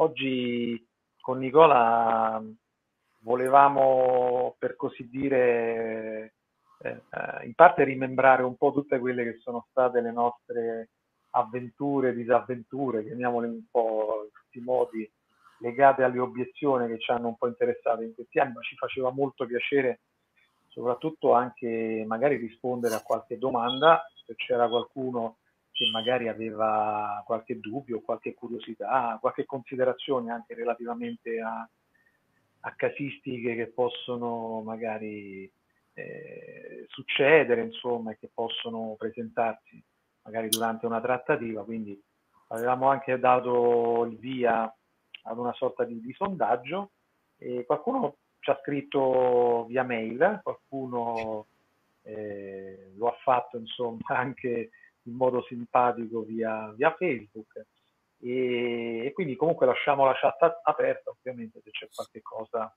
oggi con Nicola volevamo, per così dire, eh, in parte rimembrare un po' tutte quelle che sono state le nostre avventure, disavventure, chiamiamole un po' in tutti i modi, legate alle obiezioni che ci hanno un po' interessato in questi anni, ma ci faceva molto piacere soprattutto anche magari rispondere a qualche domanda, se c'era qualcuno che magari aveva qualche dubbio, qualche curiosità, qualche considerazione anche relativamente a, a casistiche che possono magari eh, succedere, insomma, e che possono presentarsi magari durante una trattativa. Quindi avevamo anche dato il via ad una sorta di, di sondaggio e qualcuno ci ha scritto via mail, qualcuno eh, lo ha fatto insomma anche in modo simpatico via, via Facebook e, e, quindi comunque lasciamo la chat aperta ovviamente se c'è qualche cosa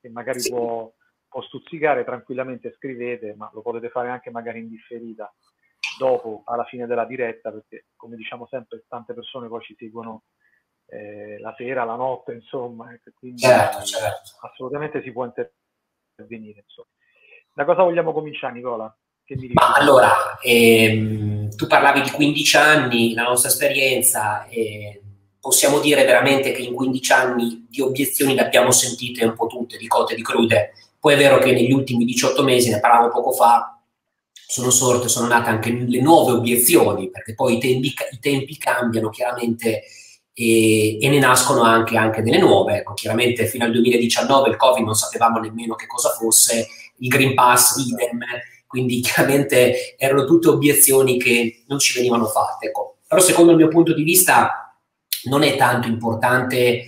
che magari sì. può, può stuzzicare tranquillamente scrivete ma lo potete fare anche magari in differita dopo alla fine della diretta perché come diciamo sempre tante persone poi ci seguono eh, la sera, la notte, insomma, quindi certo, certo. assolutamente si può intervenire. Insomma. Da cosa vogliamo cominciare, Nicola? Ma allora, ehm, tu parlavi di 15 anni, la nostra esperienza, eh, possiamo dire veramente che in 15 anni di obiezioni le abbiamo sentite un po' tutte, di cote e di crude. Poi è vero che negli ultimi 18 mesi, ne parlavo poco fa, sono sorte, sono nate anche le nuove obiezioni, perché poi i tempi, i tempi cambiano, chiaramente e, e ne nascono anche, anche, delle nuove. Ecco, chiaramente fino al 2019 il Covid non sapevamo nemmeno che cosa fosse, il Green Pass idem, quindi chiaramente erano tutte obiezioni che non ci venivano fatte. Ecco. Però secondo il mio punto di vista non è tanto importante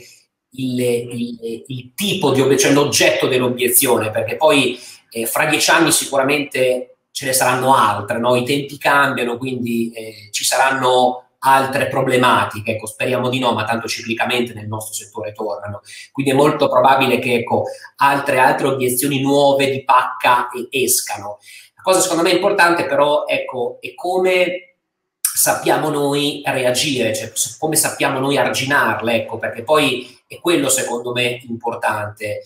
il, il, il tipo di obiezione, cioè l'oggetto dell'obiezione, perché poi eh, fra dieci anni sicuramente ce ne saranno altre, no? i tempi cambiano, quindi eh, ci saranno altre problematiche, ecco, speriamo di no, ma tanto ciclicamente nel nostro settore tornano. Quindi è molto probabile che ecco, altre, altre obiezioni nuove di pacca escano. Cosa secondo me importante però ecco, è come sappiamo noi reagire, cioè come sappiamo noi arginarle, ecco, perché poi è quello secondo me importante.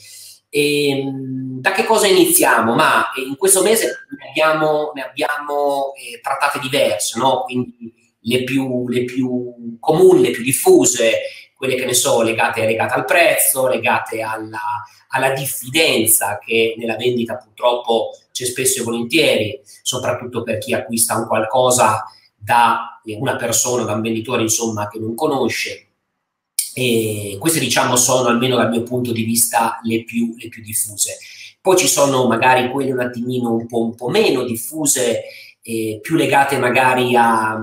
E, ehm, da che cosa iniziamo? Ma in questo mese ne abbiamo, ne abbiamo eh, trattate diverse, no? Quindi le più, le più comuni, le più diffuse, quelle che ne so, legate, legate al prezzo, legate alla, alla, diffidenza che nella vendita purtroppo c'è spesso e volentieri, soprattutto per chi acquista un qualcosa da una persona, da un venditore insomma che non conosce. E queste diciamo sono almeno dal mio punto di vista le più, le più diffuse. Poi ci sono magari quelle un attimino un po', un po meno diffuse, eh, più legate magari a,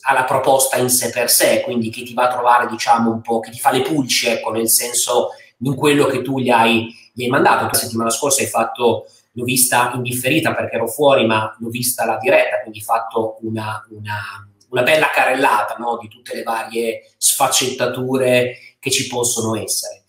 alla proposta in sé per sé, quindi che ti va a trovare, diciamo, un po', che ti fa le pulci, ecco, nel senso in quello che tu gli hai, gli hai mandato. La settimana scorsa hai fatto, l'ho vista indifferita perché ero fuori, ma l'ho vista la diretta, quindi fatto una, una, una bella carrellata no, di tutte le varie sfaccettature che ci possono essere.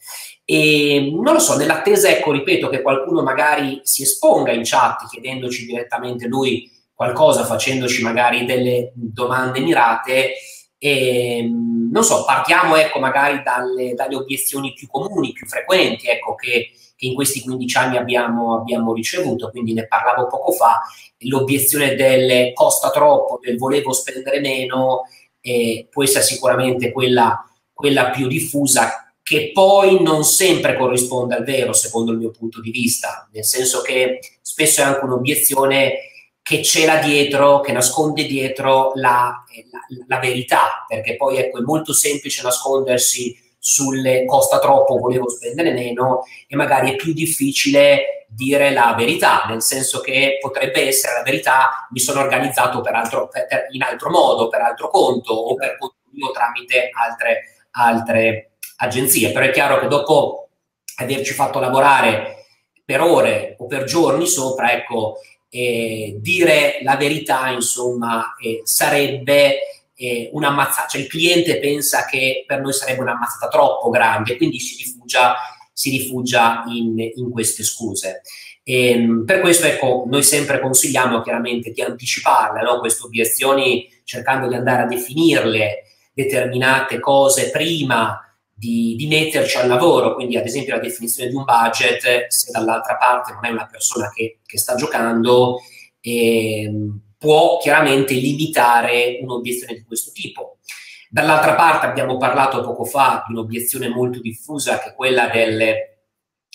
E non lo so, nell'attesa, ecco, ripeto, che qualcuno magari si esponga in chat chiedendoci direttamente lui qualcosa facendoci magari delle domande mirate e non so, partiamo ecco magari dalle, dalle obiezioni più comuni, più frequenti ecco che, che in questi 15 anni abbiamo, abbiamo, ricevuto, quindi ne parlavo poco fa, l'obiezione del costa troppo, del volevo spendere meno, eh, può essere sicuramente quella, quella più diffusa che poi non sempre corrisponde al vero, secondo il mio punto di vista, nel senso che spesso è anche un'obiezione che c'era dietro, che nasconde dietro la, la, la, verità, perché poi ecco, è molto semplice nascondersi sulle costa troppo, volevo spendere meno, e magari è più difficile dire la verità, nel senso che potrebbe essere la verità, mi sono organizzato per altro, per, in altro modo, per altro conto o per conto mio tramite altre, altre agenzie. Però è chiaro che dopo averci fatto lavorare per ore o per giorni sopra, ecco, eh, dire la verità, insomma, eh, sarebbe eh, un'ammazzata, cioè il cliente pensa che per noi sarebbe un'ammazzata troppo grande, quindi si rifugia, si rifugia in, in queste scuse. E, ehm, per questo, ecco, noi sempre consigliamo chiaramente di anticiparle, no? queste obiezioni, cercando di andare a definirle determinate cose prima di, di, metterci al lavoro, quindi ad esempio la definizione di un budget, se dall'altra parte non è una persona che, che sta giocando, eh, può chiaramente limitare un'obiezione di questo tipo. Dall'altra parte abbiamo parlato poco fa di un'obiezione molto diffusa che è quella delle,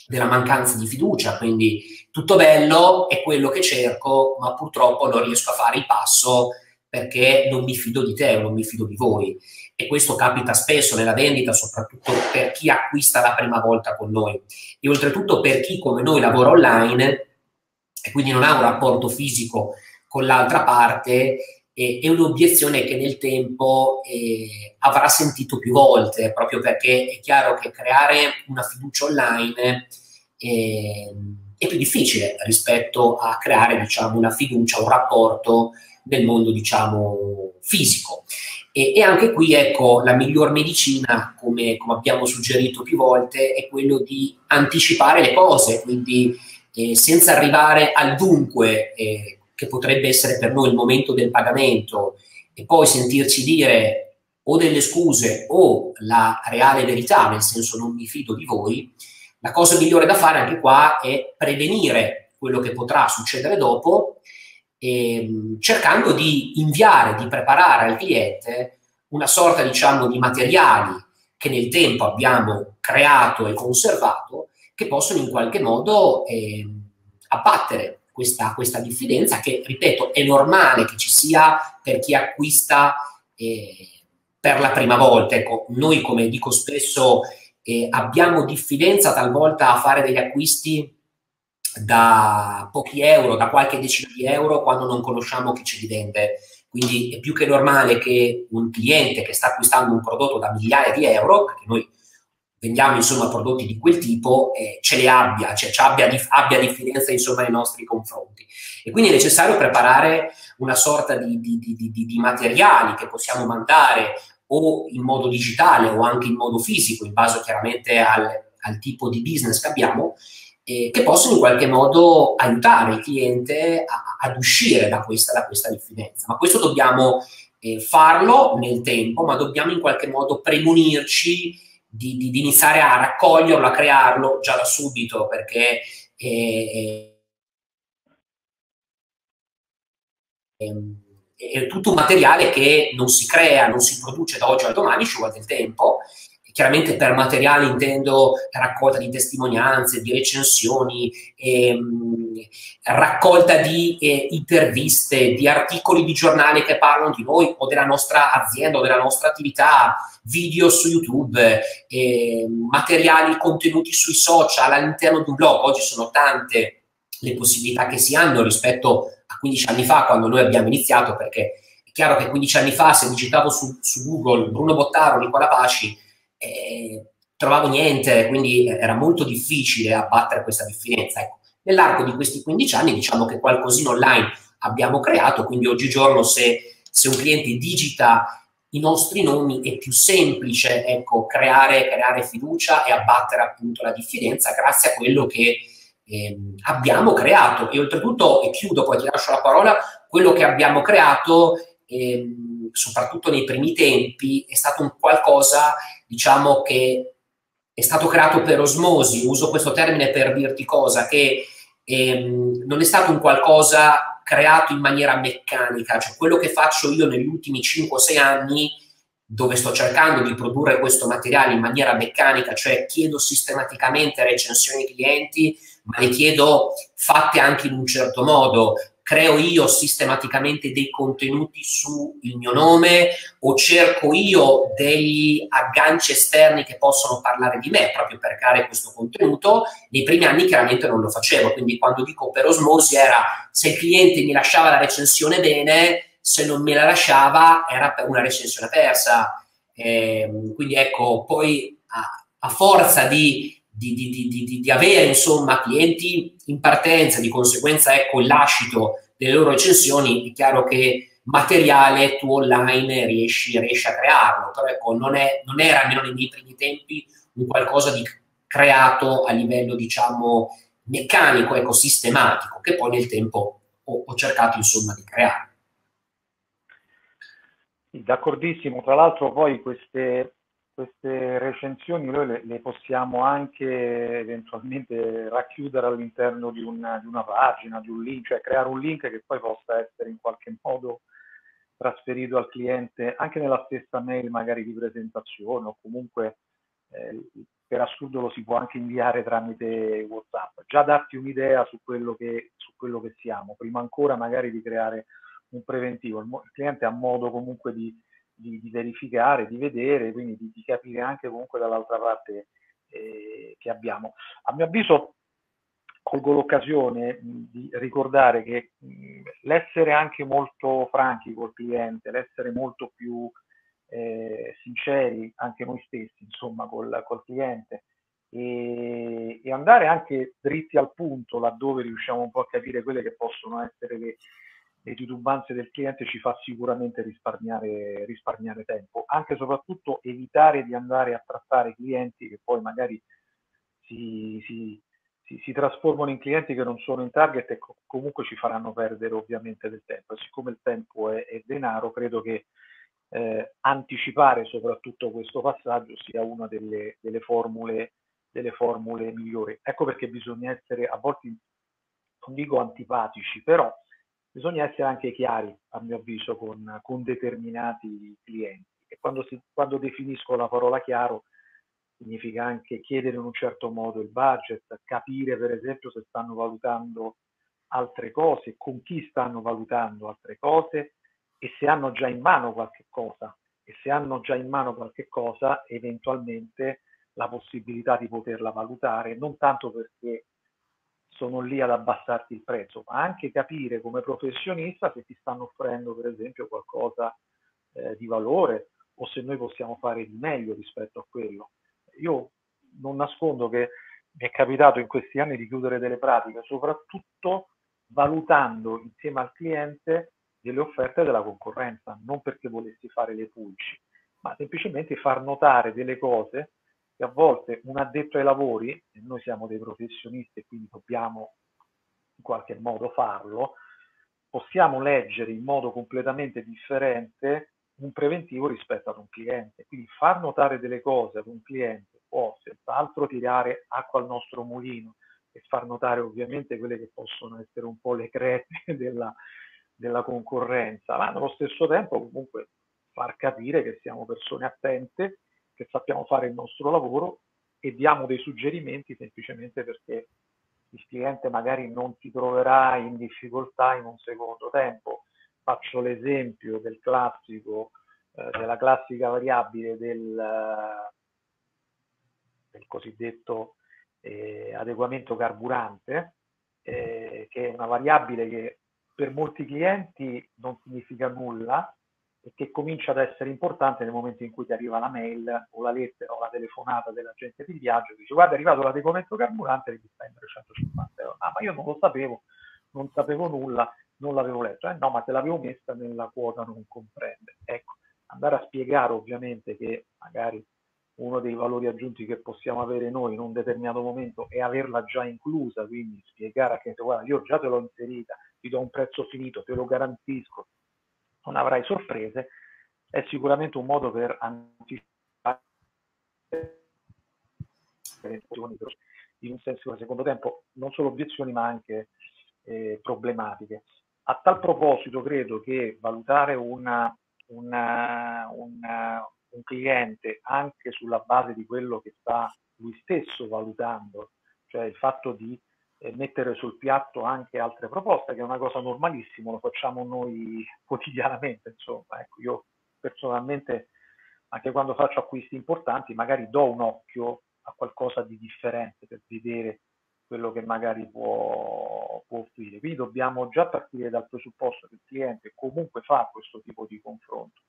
della mancanza di fiducia, quindi tutto bello è quello che cerco, ma purtroppo non riesco a fare il passo perché non mi fido di te o non mi fido di voi e questo capita spesso nella vendita, soprattutto per chi acquista la prima volta con noi e oltretutto per chi come noi lavora online e quindi non ha un rapporto fisico con l'altra parte eh, è un'obiezione che nel tempo eh, avrà sentito più volte, proprio perché è chiaro che creare una fiducia online eh, è più difficile rispetto a creare diciamo, una fiducia, un rapporto nel mondo diciamo, fisico. E, e, anche qui, ecco, la miglior medicina, come, come, abbiamo suggerito più volte, è quello di anticipare le cose, quindi eh, senza arrivare al dunque, eh, che potrebbe essere per noi il momento del pagamento, e poi sentirci dire o delle scuse o la reale verità, nel senso non mi fido di voi, la cosa migliore da fare anche qua è prevenire quello che potrà succedere dopo ehm, cercando di inviare, di preparare al cliente una sorta, diciamo, di materiali che nel tempo abbiamo creato e conservato, che possono in qualche modo eh, abbattere questa, questa, diffidenza, che, ripeto, è normale che ci sia per chi acquista eh, per la prima volta. Ecco, noi, come dico spesso, eh, abbiamo diffidenza talvolta a fare degli acquisti da pochi euro, da qualche decina di euro quando non conosciamo chi ce li vende. Quindi è più che normale che un cliente che sta acquistando un prodotto da migliaia di euro, perché noi vendiamo insomma prodotti di quel tipo, eh, ce le abbia, cioè abbia, abbia diffidenza insomma nei nostri confronti. E quindi è necessario preparare una sorta di, di, di, di materiali che possiamo mandare o in modo digitale o anche in modo fisico, in base chiaramente al, al tipo di business che abbiamo, eh, che possono in qualche modo aiutare il cliente a, ad uscire da questa, da questa, diffidenza. Ma questo dobbiamo eh, farlo nel tempo, ma dobbiamo in qualche modo premunirci di, di, di, iniziare a raccoglierlo, a crearlo già da subito, perché eh, è tutto un materiale che non si crea, non si produce da oggi al domani, ci vuole del tempo Chiaramente per materiale intendo raccolta di testimonianze, di recensioni, ehm, raccolta di eh, interviste, di articoli di giornale che parlano di noi o della nostra azienda o della nostra attività, video su YouTube, eh, materiali contenuti sui social all'interno di un blog. Oggi sono tante le possibilità che si hanno rispetto a 15 anni fa quando noi abbiamo iniziato perché chiaro che 15 anni fa se digitavo su, su Google Bruno Bottaro, Nicola Paci eh, trovavo niente, quindi era molto difficile abbattere questa differenza. Ecco, nell'arco di questi 15 anni diciamo che qualcosina online abbiamo creato, quindi oggigiorno se, se un cliente digita i nostri nomi è più semplice ecco, creare, creare fiducia e abbattere appunto la diffidenza grazie a quello che eh, abbiamo creato. E oltretutto, e chiudo, poi ti lascio la parola, quello che abbiamo creato, eh, soprattutto nei primi tempi, è stato un qualcosa diciamo che è stato creato per osmosi, uso questo termine per dirti cosa, che ehm, non è stato un qualcosa creato in maniera meccanica, cioè quello che faccio io negli ultimi 5-6 anni, dove sto cercando di produrre questo materiale in maniera meccanica, cioè chiedo sistematicamente recensioni ai clienti, ma le chiedo fatte anche in un certo modo, creo io sistematicamente dei contenuti sul mio nome o cerco io degli agganci esterni che possono parlare di me proprio per creare questo contenuto. Nei primi anni chiaramente non lo facevo, quindi quando dico per osmosi era se il cliente mi lasciava la recensione bene, se non me la lasciava era una recensione persa. Eh, quindi ecco, poi a, a forza di di, di, di, avere insomma clienti in partenza, di conseguenza ecco lascito delle loro recensioni, è chiaro che materiale tu online riesci, riesci a crearlo, però ecco non, è, non era almeno nei miei primi tempi un qualcosa di creato a livello diciamo meccanico, ecco, sistematico, che poi nel tempo ho, ho cercato insomma di creare. D'accordissimo, tra l'altro poi queste queste recensioni noi le, le, possiamo anche eventualmente racchiudere all'interno di una, di una, pagina, di un link, cioè creare un link che poi possa essere in qualche modo trasferito al cliente anche nella stessa mail magari di presentazione o comunque eh, per assurdo lo si può anche inviare tramite WhatsApp. Già darti un'idea su quello che, su quello che siamo, prima ancora magari di creare un preventivo. Il, il cliente ha modo comunque di di, di verificare, di vedere, quindi di, di, capire anche comunque dall'altra parte eh, che abbiamo. A mio avviso colgo l'occasione di ricordare che mh, l'essere anche molto franchi col cliente, l'essere molto più eh, sinceri anche noi stessi, insomma, col, col cliente e, andare anche dritti al punto laddove riusciamo un po' a capire quelle che possono essere le, le titubanze del cliente ci fa sicuramente risparmiare, risparmiare tempo, anche e soprattutto evitare di andare a trattare clienti che poi magari si, si, si, si, trasformano in clienti che non sono in target e co- comunque ci faranno perdere ovviamente del tempo. E siccome il tempo è, è denaro, credo che eh, anticipare soprattutto questo passaggio sia una delle, delle, formule, delle formule migliori. Ecco perché bisogna essere a volte, non dico antipatici, però bisogna essere anche chiari, a mio avviso, con, con determinati clienti. E quando, si, quando definisco la parola chiaro, significa anche chiedere in un certo modo il budget, capire per esempio se stanno valutando altre cose, con chi stanno valutando altre cose e se hanno già in mano qualche cosa. E se hanno già in mano qualche cosa, eventualmente la possibilità di poterla valutare, non tanto perché sono lì ad abbassarti il prezzo, ma anche capire come professionista se ti stanno offrendo per esempio qualcosa eh, di valore o se noi possiamo fare di meglio rispetto a quello. Io non nascondo che mi è capitato in questi anni di chiudere delle pratiche, soprattutto valutando insieme al cliente delle offerte della concorrenza, non perché volessi fare le pulci, ma semplicemente far notare delle cose che a volte un addetto ai lavori, e noi siamo dei professionisti e quindi dobbiamo in qualche modo farlo, possiamo leggere in modo completamente differente un preventivo rispetto ad un cliente. Quindi far notare delle cose ad un cliente può senz'altro tirare acqua al nostro mulino e far notare ovviamente quelle che possono essere un po' le crepe della, della concorrenza, ma nello stesso tempo comunque far capire che siamo persone attente che sappiamo fare il nostro lavoro e diamo dei suggerimenti semplicemente perché il cliente magari non si troverà in difficoltà in un secondo tempo. Faccio l'esempio del classico, eh, della classica variabile del, del cosiddetto eh, adeguamento carburante, eh, che è una variabile che per molti clienti non significa nulla, e che comincia ad essere importante nel momento in cui ti arriva la mail o la lettera o la telefonata dell'agente di viaggio che dice guarda è arrivato l'adeguamento carburante devi spendere 150 euro. Ah ma io non lo sapevo, non sapevo nulla, non l'avevo letto. Eh no ma te l'avevo messa nella quota non comprende. Ecco, andare a spiegare ovviamente che magari uno dei valori aggiunti che possiamo avere noi in un determinato momento è averla già inclusa, quindi spiegare a che guarda io già te l'ho inserita, ti do un prezzo finito, te lo garantisco, non avrai sorprese, è sicuramente un modo per anticipare in un senso nel secondo tempo non solo obiezioni ma anche eh, problematiche. A tal proposito credo che valutare una, una, una, un cliente anche sulla base di quello che sta lui stesso valutando, cioè il fatto di mettere sul piatto anche altre proposte, che è una cosa normalissima, lo facciamo noi quotidianamente, insomma. Ecco, io personalmente, anche quando faccio acquisti importanti, magari do un occhio a qualcosa di differente per vedere quello che magari può, può offrire. Quindi dobbiamo già partire dal presupposto che il cliente comunque fa questo tipo di confronto.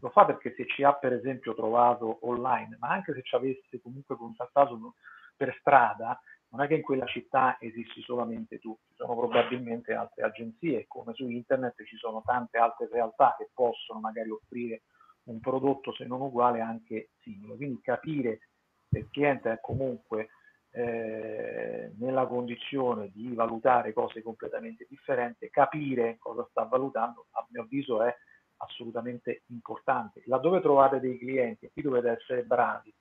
Lo fa perché se ci ha per esempio trovato online, ma anche se ci avesse comunque contattato per strada, non è che in quella città esisti solamente tu, ci sono probabilmente altre agenzie, come su internet ci sono tante altre realtà che possono magari offrire un prodotto se non uguale anche simile. Quindi capire se il cliente è comunque eh, nella condizione di valutare cose completamente differenti, capire cosa sta valutando, a mio avviso è assolutamente importante. Laddove trovate dei clienti, qui dovete essere bravi,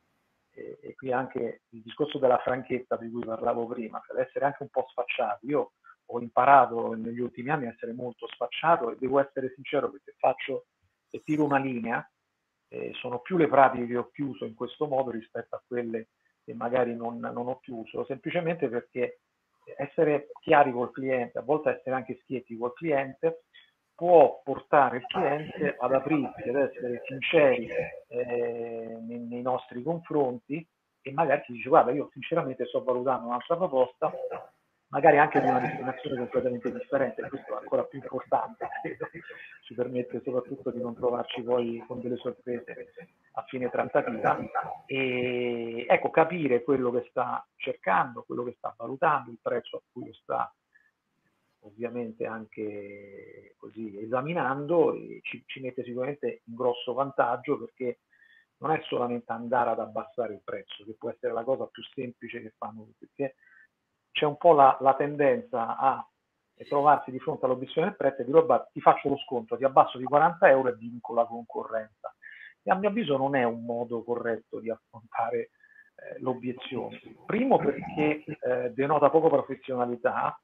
e, e qui anche il discorso della franchezza di cui parlavo prima, cioè essere anche un po' sfacciati. Io ho imparato negli ultimi anni a essere molto sfacciato e devo essere sincero perché faccio e tiro una linea, eh, sono più le pratiche che ho chiuso in questo modo rispetto a quelle che magari non, non ho chiuso, semplicemente perché essere chiari col cliente, a volte essere anche schietti col cliente, può portare il cliente ad aprirsi, ad essere sinceri eh, nei, nei, nostri confronti e magari ti dice guarda io sinceramente sto valutando un'altra proposta, magari anche di una destinazione completamente differente, questo è ancora più importante, ci permette soprattutto di non trovarci poi con delle sorprese a fine trattativa. E ecco capire quello che sta cercando, quello che sta valutando, il prezzo a cui lo sta ovviamente anche così esaminando ci, ci mette sicuramente un grosso vantaggio perché non è solamente andare ad abbassare il prezzo, che può essere la cosa più semplice che fanno perché c'è un po' la, la tendenza a trovarsi di fronte all'obiezione del prezzo e dire ti faccio lo sconto, ti abbasso di 40 euro e vinco la concorrenza. E a mio avviso non è un modo corretto di affrontare eh, l'obiezione. Primo perché eh, denota poco professionalità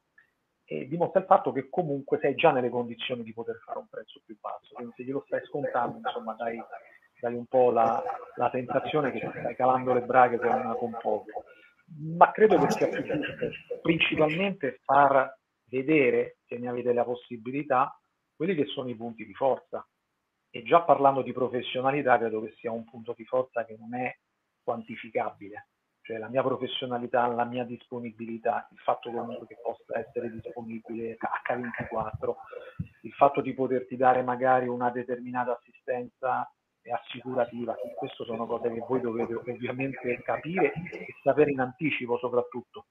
e dimostra il fatto che comunque sei già nelle condizioni di poter fare un prezzo più basso. Quindi se glielo stai scontando, insomma, dai, dai un po' la, la, sensazione che stai calando le braghe con, con poco. Ma credo che sia più giusto principalmente far vedere, se ne avete la possibilità, quelli che sono i punti di forza. E già parlando di professionalità, credo che sia un punto di forza che non è quantificabile cioè la mia professionalità, la mia disponibilità, il fatto comunque che possa essere disponibile H24, il fatto di poterti dare magari una determinata assistenza assicurativa, queste sono cose che voi dovete ovviamente capire e sapere in anticipo soprattutto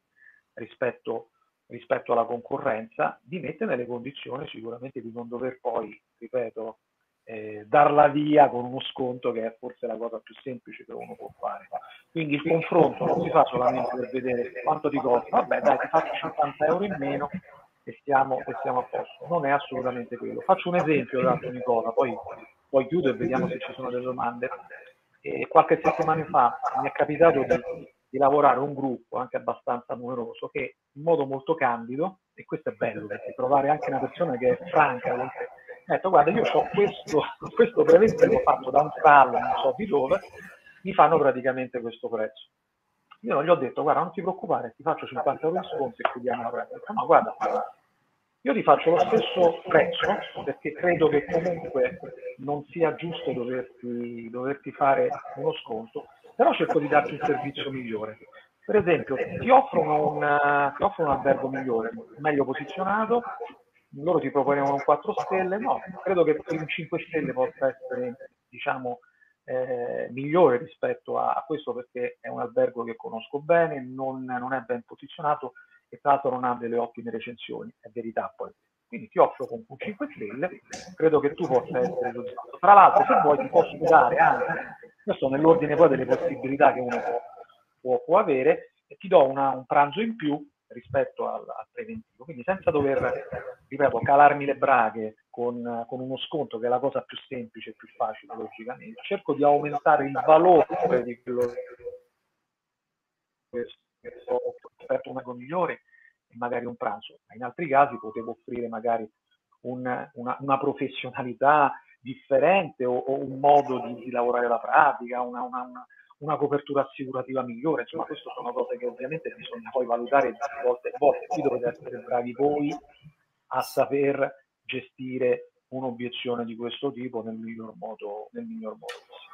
rispetto, rispetto alla concorrenza, vi mette nelle condizioni sicuramente di non dover poi, ripeto, eh, darla via con uno sconto che è forse la cosa più semplice che uno può fare. Quindi il confronto non si fa solamente per vedere quanto ti costa, vabbè dai ti faccio 50 euro in meno e stiamo, e stiamo a posto. Non è assolutamente quello. Faccio un esempio dato Nicola, poi, poi chiudo e vediamo se ci sono delle domande. E qualche settimana fa mi è capitato di, di lavorare un gruppo anche abbastanza numeroso che in modo molto candido, e questo è bello perché trovare anche una persona che è franca con te, ho detto guarda io ho questo, questo preventivo fatto da un callo, non so di dove, mi fanno praticamente questo prezzo. Io non gli ho detto guarda non ti preoccupare, ti faccio 50 euro di sconto e chiudiamo la prenda. No guarda, io ti faccio lo stesso prezzo perché credo che comunque non sia giusto doverti, doverti fare uno sconto, però cerco di darti un servizio migliore. Per esempio, ti offrono un, ti offrono un albergo migliore, meglio posizionato, loro ti proponevano un 4 stelle, no, credo che un 5 stelle possa essere, diciamo, eh, migliore rispetto a, a, questo perché è un albergo che conosco bene, non, non, è ben posizionato e tra l'altro non ha delle ottime recensioni, è verità poi. Quindi ti offro con un 5 stelle, credo che tu possa essere soddisfatto. Tra l'altro se vuoi ti posso dare anche, questo nell'ordine poi delle possibilità che uno può, può, può avere, e ti do una, un pranzo in più rispetto al, al, preventivo. Quindi senza dover, ripeto, calarmi le braghe con, con, uno sconto che è la cosa più semplice e più facile, logicamente, cerco di aumentare il valore di quello che ho offerto un ego migliore e magari un pranzo. Ma in altri casi potevo offrire magari un, una, una, professionalità differente o, o un modo di, di, lavorare la pratica, una, una una copertura assicurativa migliore, insomma queste sono cose che ovviamente bisogna poi valutare di volte in volte, qui dovete essere bravi voi a saper gestire un'obiezione di questo tipo nel miglior modo, nel miglior modo possibile.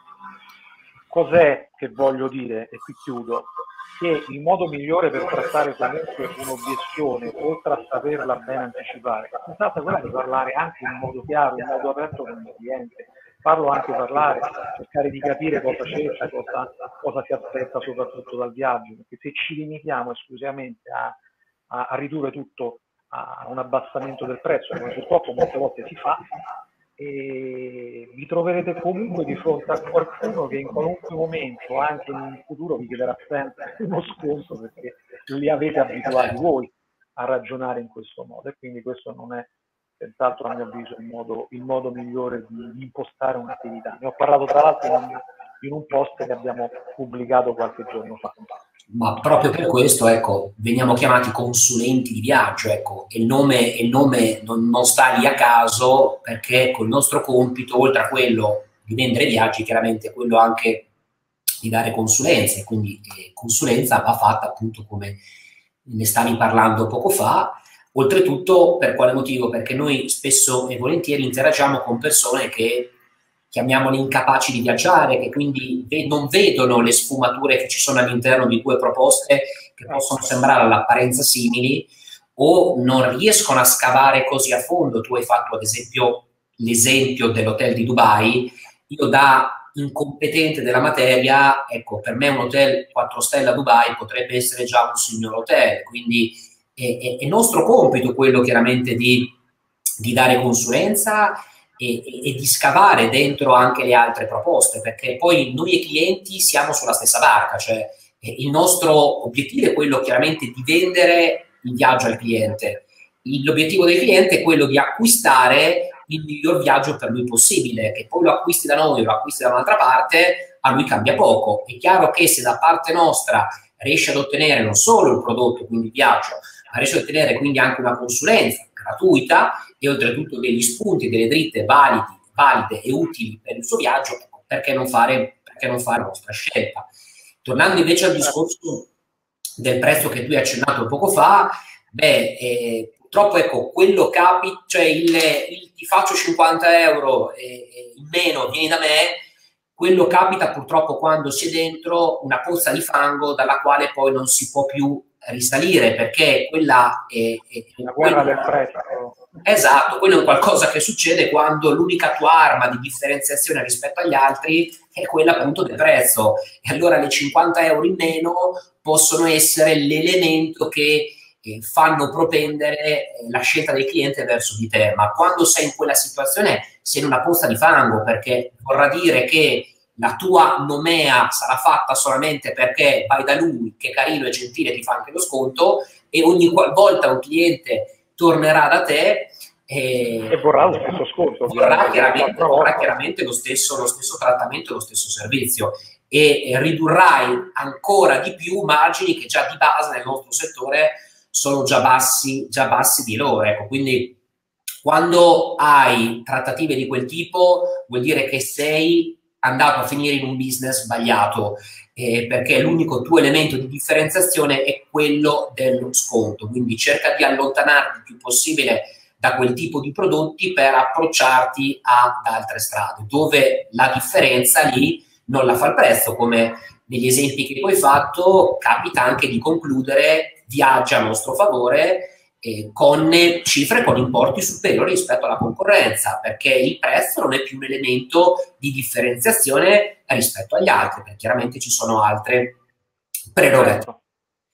Cos'è che voglio dire, e qui chiudo, che il modo migliore per trattare comunque un'obiezione, oltre a saperla ben anticipare, è stata quella di parlare anche in modo chiaro, in modo aperto con il cliente, farlo anche parlare, cercare di capire cosa cerca, cosa, cosa si aspetta soprattutto dal viaggio, perché se ci limitiamo esclusivamente a, a, a ridurre tutto a un abbassamento del prezzo, come purtroppo molte volte si fa, e vi troverete comunque di fronte a qualcuno che in qualunque momento, anche in futuro, vi chiederà sempre uno sconto perché li avete abituati voi a ragionare in questo modo e quindi questo non è senz'altro a mio avviso il modo, il modo migliore di, di, impostare un'attività. Ne ho parlato tra l'altro in, in un post che abbiamo pubblicato qualche giorno fa. Ma proprio per questo, ecco, veniamo chiamati consulenti di viaggio, ecco, il nome, il nome non, non sta lì a caso perché col nostro compito, oltre a quello di vendere viaggi, chiaramente quello anche di dare consulenze, quindi eh, consulenza va fatta appunto come ne stavi parlando poco fa, oltretutto per quale motivo? Perché noi spesso e volentieri interagiamo con persone che chiamiamoli incapaci di viaggiare, che quindi non vedono le sfumature che ci sono all'interno di due proposte che possono sembrare all'apparenza simili o non riescono a scavare così a fondo. Tu hai fatto ad esempio l'esempio dell'hotel di Dubai, io da incompetente della materia, ecco, per me un hotel 4 stelle a Dubai potrebbe essere già un signor hotel, quindi è, è, è nostro compito quello chiaramente di, di dare consulenza e, e, di scavare dentro anche le altre proposte, perché poi noi e clienti siamo sulla stessa barca, cioè il nostro obiettivo è quello chiaramente di vendere il viaggio al cliente. L'obiettivo del cliente è quello di acquistare il miglior viaggio per lui possibile, che poi lo acquisti da noi o lo acquisti da un'altra parte, a lui cambia poco. È chiaro che se da parte nostra riesce ad ottenere non solo il prodotto, quindi il viaggio, ma riesce ottenere quindi anche una consulenza gratuita e oltretutto degli spunti, delle dritte validi, valide e utili per il suo viaggio, ecco, perché non fare, perché non fare la nostra scelta? Tornando invece al discorso del prezzo che tu hai accennato poco fa, beh, eh, purtroppo ecco, quello capita, cioè il, il, ti faccio 50 euro e, e in meno, vieni da me, quello capita purtroppo quando si è dentro una pozza di fango dalla quale poi non si può più risalire perché quella è, è una guerra del prezzo. Esatto, quello è un qualcosa che succede quando l'unica tua arma di differenziazione rispetto agli altri è quella appunto del prezzo. E allora le 50 euro in meno possono essere l'elemento che che fanno propendere eh, la scelta del cliente verso di te, ma quando sei in quella situazione sei in una posta di fango perché vorrà dire che la tua nomea sarà fatta solamente perché vai da lui, che carino e gentile, ti fa anche lo sconto e ogni volta un cliente tornerà da te e, e vorrà lo stesso sconto. Vorrà chiaramente, vorrà chiaramente lo, stesso, lo stesso trattamento, lo stesso servizio e ridurrai ancora di più margini che già di base nel nostro settore sono già bassi, già bassi di loro. Ecco. Quindi quando hai trattative di quel tipo vuol dire che sei andato a finire in un business sbagliato eh, perché l'unico tuo elemento di differenziazione è quello dello sconto. Quindi cerca di allontanarti il più possibile da quel tipo di prodotti per approcciarti ad altre strade dove la differenza lì non la fa il prezzo come negli esempi che poi hai fatto capita anche di concludere viaggia a nostro favore eh, con cifre con importi superiori rispetto alla concorrenza, perché il prezzo non è più un elemento di differenziazione rispetto agli altri, perché chiaramente ci sono altre prerogative.